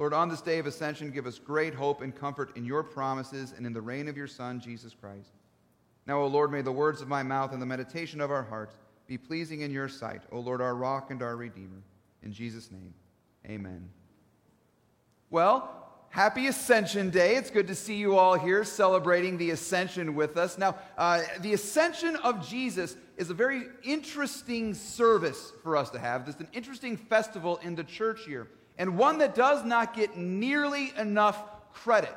Lord, on this day of ascension, give us great hope and comfort in your promises and in the reign of your Son, Jesus Christ. Now, O Lord, may the words of my mouth and the meditation of our hearts be pleasing in your sight, O Lord, our rock and our redeemer. In Jesus' name, amen. Well, happy Ascension Day. It's good to see you all here celebrating the Ascension with us. Now, uh, the Ascension of Jesus is a very interesting service for us to have. It's an interesting festival in the church here, and one that does not get nearly enough credit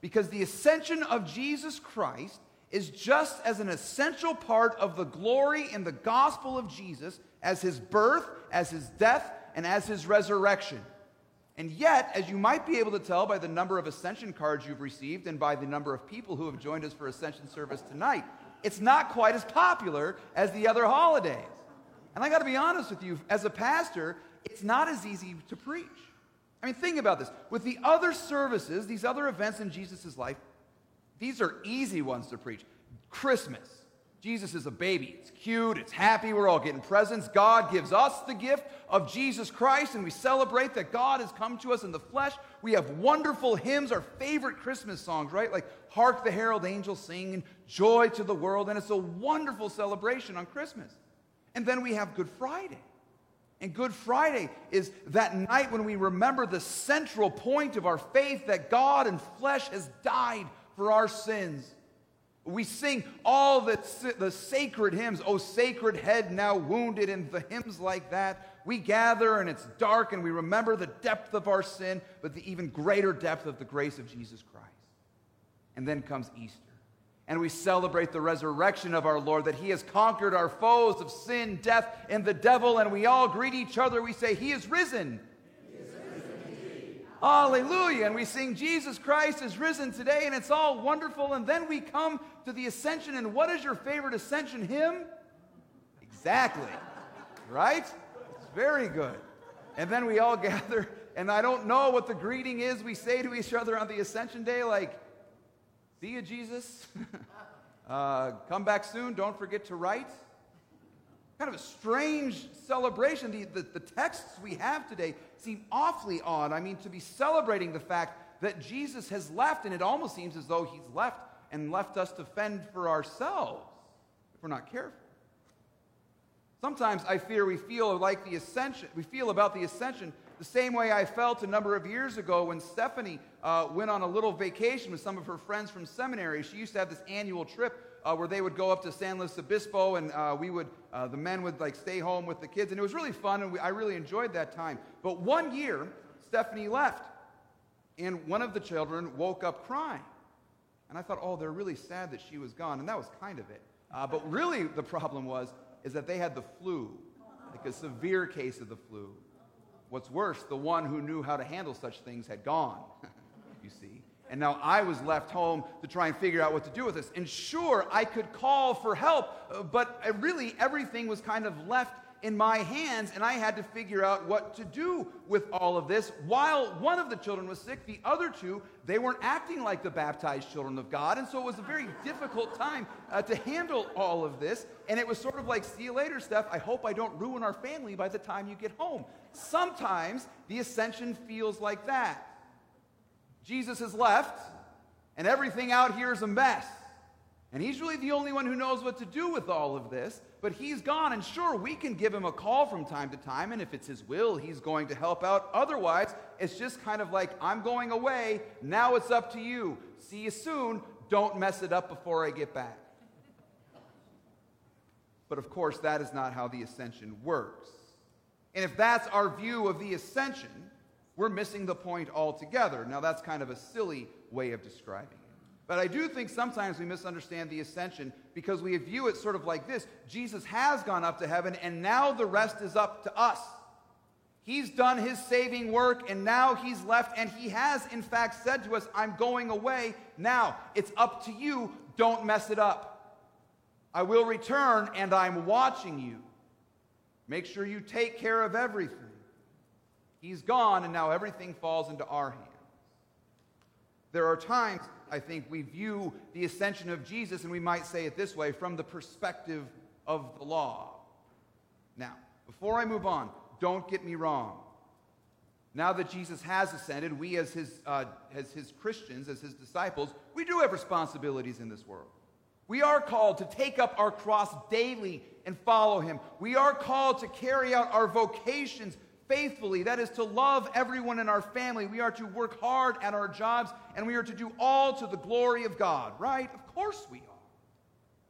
because the Ascension of Jesus Christ is just as an essential part of the glory and the gospel of Jesus as his birth, as his death, and as his resurrection. And yet, as you might be able to tell by the number of ascension cards you've received and by the number of people who have joined us for ascension service tonight, it's not quite as popular as the other holidays. And I got to be honest with you, as a pastor, it's not as easy to preach. I mean, think about this. With the other services, these other events in Jesus' life, these are easy ones to preach. Christmas. Jesus is a baby. It's cute. It's happy. We're all getting presents. God gives us the gift of Jesus Christ, and we celebrate that God has come to us in the flesh. We have wonderful hymns, our favorite Christmas songs, right? Like Hark the Herald Angels Sing and Joy to the World. And it's a wonderful celebration on Christmas. And then we have Good Friday. And Good Friday is that night when we remember the central point of our faith that God in flesh has died for our sins. We sing all the, the sacred hymns, O sacred head now wounded, and the hymns like that. We gather and it's dark and we remember the depth of our sin, but the even greater depth of the grace of Jesus Christ. And then comes Easter. And we celebrate the resurrection of our Lord, that He has conquered our foes of sin, death, and the devil. And we all greet each other. We say, He is risen. Hallelujah. And we sing, Jesus Christ is risen today, and it's all wonderful. And then we come to the ascension. And what is your favorite ascension hymn? Exactly. Right? It's very good. And then we all gather, and I don't know what the greeting is we say to each other on the ascension day, like, see you, Jesus. uh, come back soon. Don't forget to write kind of a strange celebration. The, the, the, texts we have today seem awfully odd. I mean, to be celebrating the fact that Jesus has left, and it almost seems as though he's left and left us to fend for ourselves if we're not careful. Sometimes I fear we feel like the ascension, we feel about the ascension the same way I felt a number of years ago when Stephanie uh, went on a little vacation with some of her friends from seminary. She used to have this annual trip uh, where they would go up to San Luis Obispo and uh, we would, uh, the men would like stay home with the kids. And it was really fun and we, I really enjoyed that time. But one year, Stephanie left and one of the children woke up crying. And I thought, oh, they're really sad that she was gone. And that was kind of it. Uh, but really, the problem was, is that they had the flu, like a severe case of the flu. What's worse, the one who knew how to handle such things had gone, you see. And now I was left home to try and figure out what to do with this. And sure, I could call for help, uh, but uh, really everything was kind of left in my hands, and I had to figure out what to do with all of this. While one of the children was sick, the other two, they weren't acting like the baptized children of God. And so it was a very difficult time uh, to handle all of this. And it was sort of like, see you later, Steph. I hope I don't ruin our family by the time you get home. Sometimes the ascension feels like that. Jesus has left, and everything out here is a mess. And he's really the only one who knows what to do with all of this, but he's gone. And sure, we can give him a call from time to time, and if it's his will, he's going to help out. Otherwise, it's just kind of like, I'm going away. Now it's up to you. See you soon. Don't mess it up before I get back. But of course, that is not how the ascension works. And if that's our view of the ascension, we're missing the point altogether. Now, that's kind of a silly way of describing it. But I do think sometimes we misunderstand the ascension because we view it sort of like this Jesus has gone up to heaven, and now the rest is up to us. He's done his saving work, and now he's left, and he has, in fact, said to us, I'm going away. Now, it's up to you. Don't mess it up. I will return, and I'm watching you. Make sure you take care of everything. He's gone, and now everything falls into our hands. There are times, I think, we view the ascension of Jesus, and we might say it this way from the perspective of the law. Now, before I move on, don't get me wrong. Now that Jesus has ascended, we as his, uh, as his Christians, as his disciples, we do have responsibilities in this world. We are called to take up our cross daily and follow him. We are called to carry out our vocations faithfully. That is to love everyone in our family. We are to work hard at our jobs, and we are to do all to the glory of God, right? Of course we are.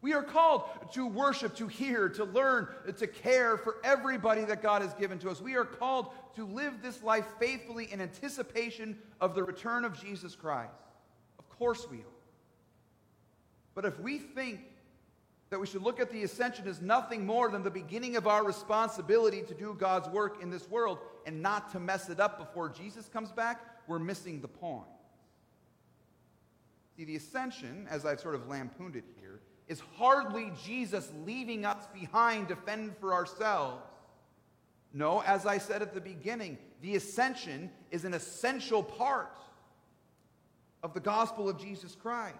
We are called to worship, to hear, to learn, to care for everybody that God has given to us. We are called to live this life faithfully in anticipation of the return of Jesus Christ. Of course we are. But if we think that we should look at the ascension as nothing more than the beginning of our responsibility to do God's work in this world and not to mess it up before Jesus comes back, we're missing the point. See, the ascension, as I've sort of lampooned it here, is hardly Jesus leaving us behind to fend for ourselves. No, as I said at the beginning, the ascension is an essential part of the gospel of Jesus Christ.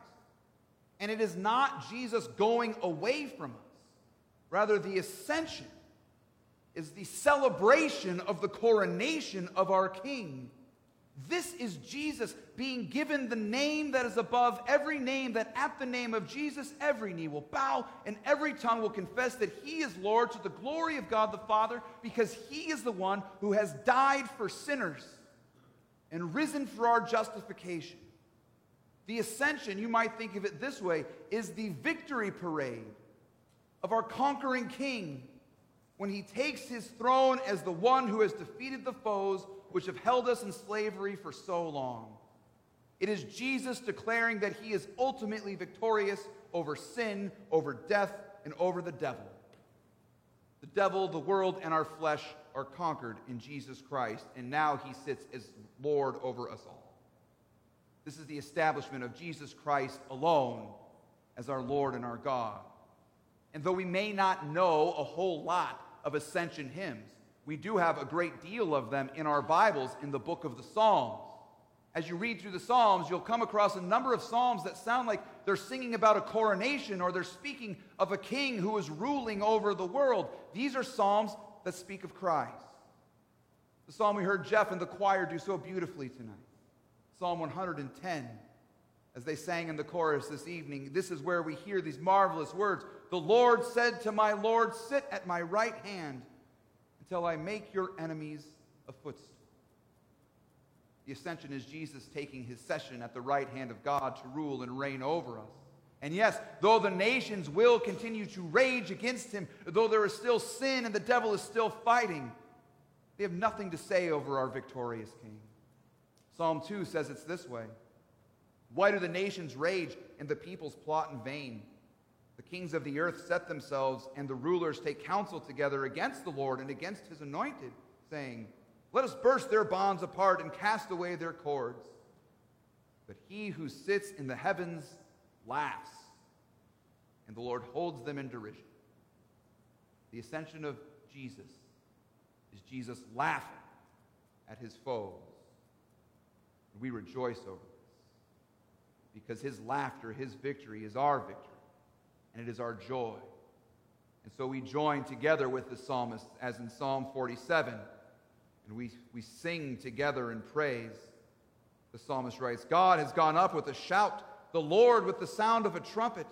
And it is not Jesus going away from us. Rather, the ascension is the celebration of the coronation of our King. This is Jesus being given the name that is above every name, that at the name of Jesus, every knee will bow and every tongue will confess that He is Lord to the glory of God the Father, because He is the one who has died for sinners and risen for our justification. The ascension, you might think of it this way, is the victory parade of our conquering king when he takes his throne as the one who has defeated the foes which have held us in slavery for so long. It is Jesus declaring that he is ultimately victorious over sin, over death, and over the devil. The devil, the world, and our flesh are conquered in Jesus Christ, and now he sits as Lord over us all. This is the establishment of Jesus Christ alone as our Lord and our God. And though we may not know a whole lot of ascension hymns, we do have a great deal of them in our Bibles in the book of the Psalms. As you read through the Psalms, you'll come across a number of Psalms that sound like they're singing about a coronation or they're speaking of a king who is ruling over the world. These are Psalms that speak of Christ. The psalm we heard Jeff and the choir do so beautifully tonight. Psalm 110, as they sang in the chorus this evening, this is where we hear these marvelous words The Lord said to my Lord, Sit at my right hand until I make your enemies a footstool. The ascension is Jesus taking his session at the right hand of God to rule and reign over us. And yes, though the nations will continue to rage against him, though there is still sin and the devil is still fighting, they have nothing to say over our victorious King. Psalm 2 says it's this way Why do the nations rage and the peoples plot in vain? The kings of the earth set themselves, and the rulers take counsel together against the Lord and against his anointed, saying, Let us burst their bonds apart and cast away their cords. But he who sits in the heavens laughs, and the Lord holds them in derision. The ascension of Jesus is Jesus laughing at his foes. We rejoice over this because his laughter, his victory is our victory, and it is our joy. And so we join together with the psalmist, as in Psalm 47, and we, we sing together in praise. The psalmist writes God has gone up with a shout, the Lord with the sound of a trumpet.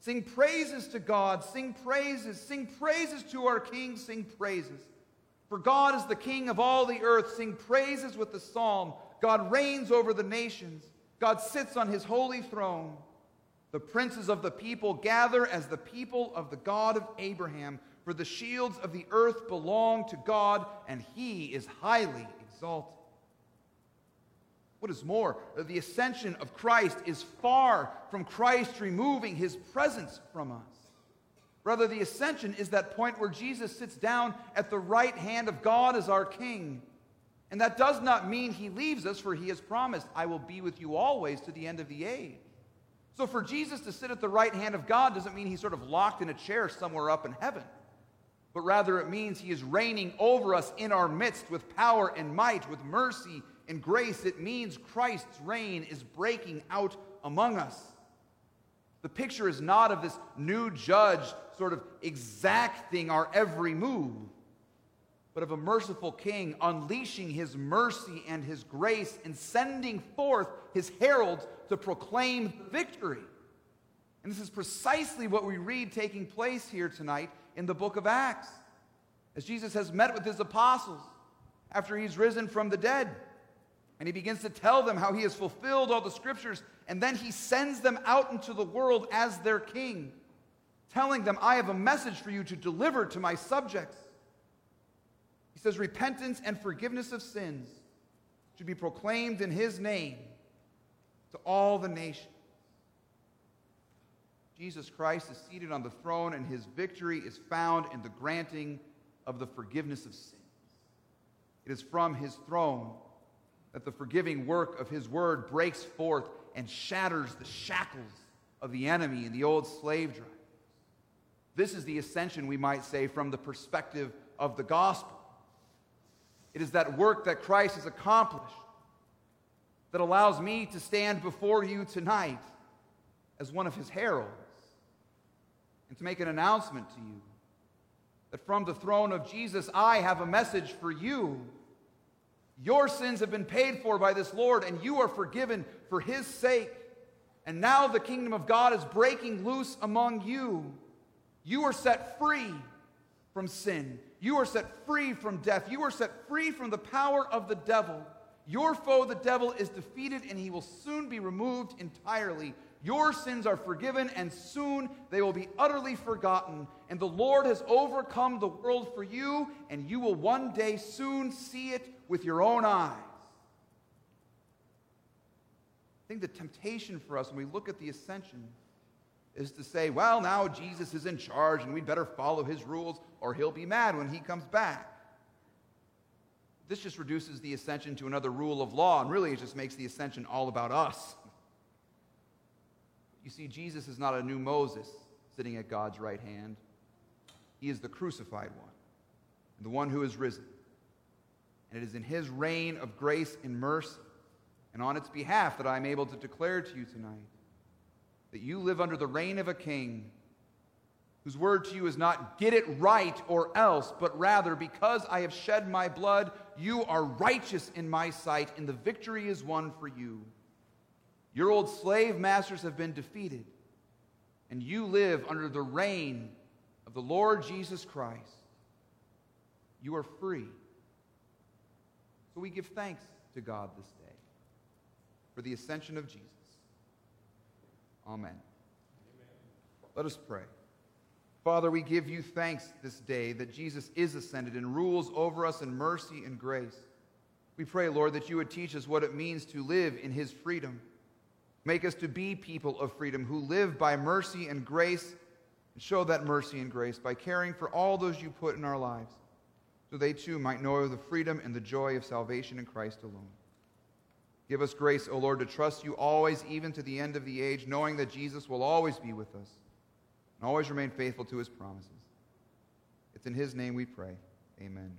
Sing praises to God, sing praises, sing praises to our King, sing praises. For God is the King of all the earth, sing praises with the psalm. God reigns over the nations. God sits on his holy throne. The princes of the people gather as the people of the God of Abraham, for the shields of the earth belong to God, and he is highly exalted. What is more, the ascension of Christ is far from Christ removing his presence from us. Rather, the ascension is that point where Jesus sits down at the right hand of God as our King. And that does not mean he leaves us, for he has promised, I will be with you always to the end of the age. So for Jesus to sit at the right hand of God doesn't mean he's sort of locked in a chair somewhere up in heaven, but rather it means he is reigning over us in our midst with power and might, with mercy and grace. It means Christ's reign is breaking out among us. The picture is not of this new judge sort of exacting our every move. But of a merciful king unleashing his mercy and his grace and sending forth his heralds to proclaim victory. And this is precisely what we read taking place here tonight in the book of Acts. As Jesus has met with his apostles after he's risen from the dead. And he begins to tell them how he has fulfilled all the scriptures. And then he sends them out into the world as their king, telling them, I have a message for you to deliver to my subjects. He says, Repentance and forgiveness of sins should be proclaimed in his name to all the nations. Jesus Christ is seated on the throne, and his victory is found in the granting of the forgiveness of sins. It is from his throne that the forgiving work of his word breaks forth and shatters the shackles of the enemy and the old slave drivers. This is the ascension, we might say, from the perspective of the gospel. It is that work that Christ has accomplished that allows me to stand before you tonight as one of his heralds and to make an announcement to you that from the throne of Jesus, I have a message for you. Your sins have been paid for by this Lord, and you are forgiven for his sake. And now the kingdom of God is breaking loose among you. You are set free from sin. You are set free from death. You are set free from the power of the devil. Your foe, the devil, is defeated, and he will soon be removed entirely. Your sins are forgiven, and soon they will be utterly forgotten. And the Lord has overcome the world for you, and you will one day soon see it with your own eyes. I think the temptation for us when we look at the ascension is to say, well, now Jesus is in charge, and we'd better follow his rules, or he'll be mad when he comes back. This just reduces the ascension to another rule of law, and really it just makes the ascension all about us. You see, Jesus is not a new Moses sitting at God's right hand. He is the crucified one, the one who is risen. And it is in his reign of grace and mercy, and on its behalf, that I am able to declare to you tonight that you live under the reign of a king whose word to you is not, get it right or else, but rather, because I have shed my blood, you are righteous in my sight, and the victory is won for you. Your old slave masters have been defeated, and you live under the reign of the Lord Jesus Christ. You are free. So we give thanks to God this day for the ascension of Jesus. Amen. Amen. Let us pray. Father, we give you thanks this day that Jesus is ascended and rules over us in mercy and grace. We pray, Lord, that you would teach us what it means to live in his freedom Make us to be people of freedom who live by mercy and grace and show that mercy and grace by caring for all those you put in our lives so they too might know the freedom and the joy of salvation in Christ alone. Give us grace, O Lord, to trust you always, even to the end of the age, knowing that Jesus will always be with us and always remain faithful to his promises. It's in his name we pray. Amen.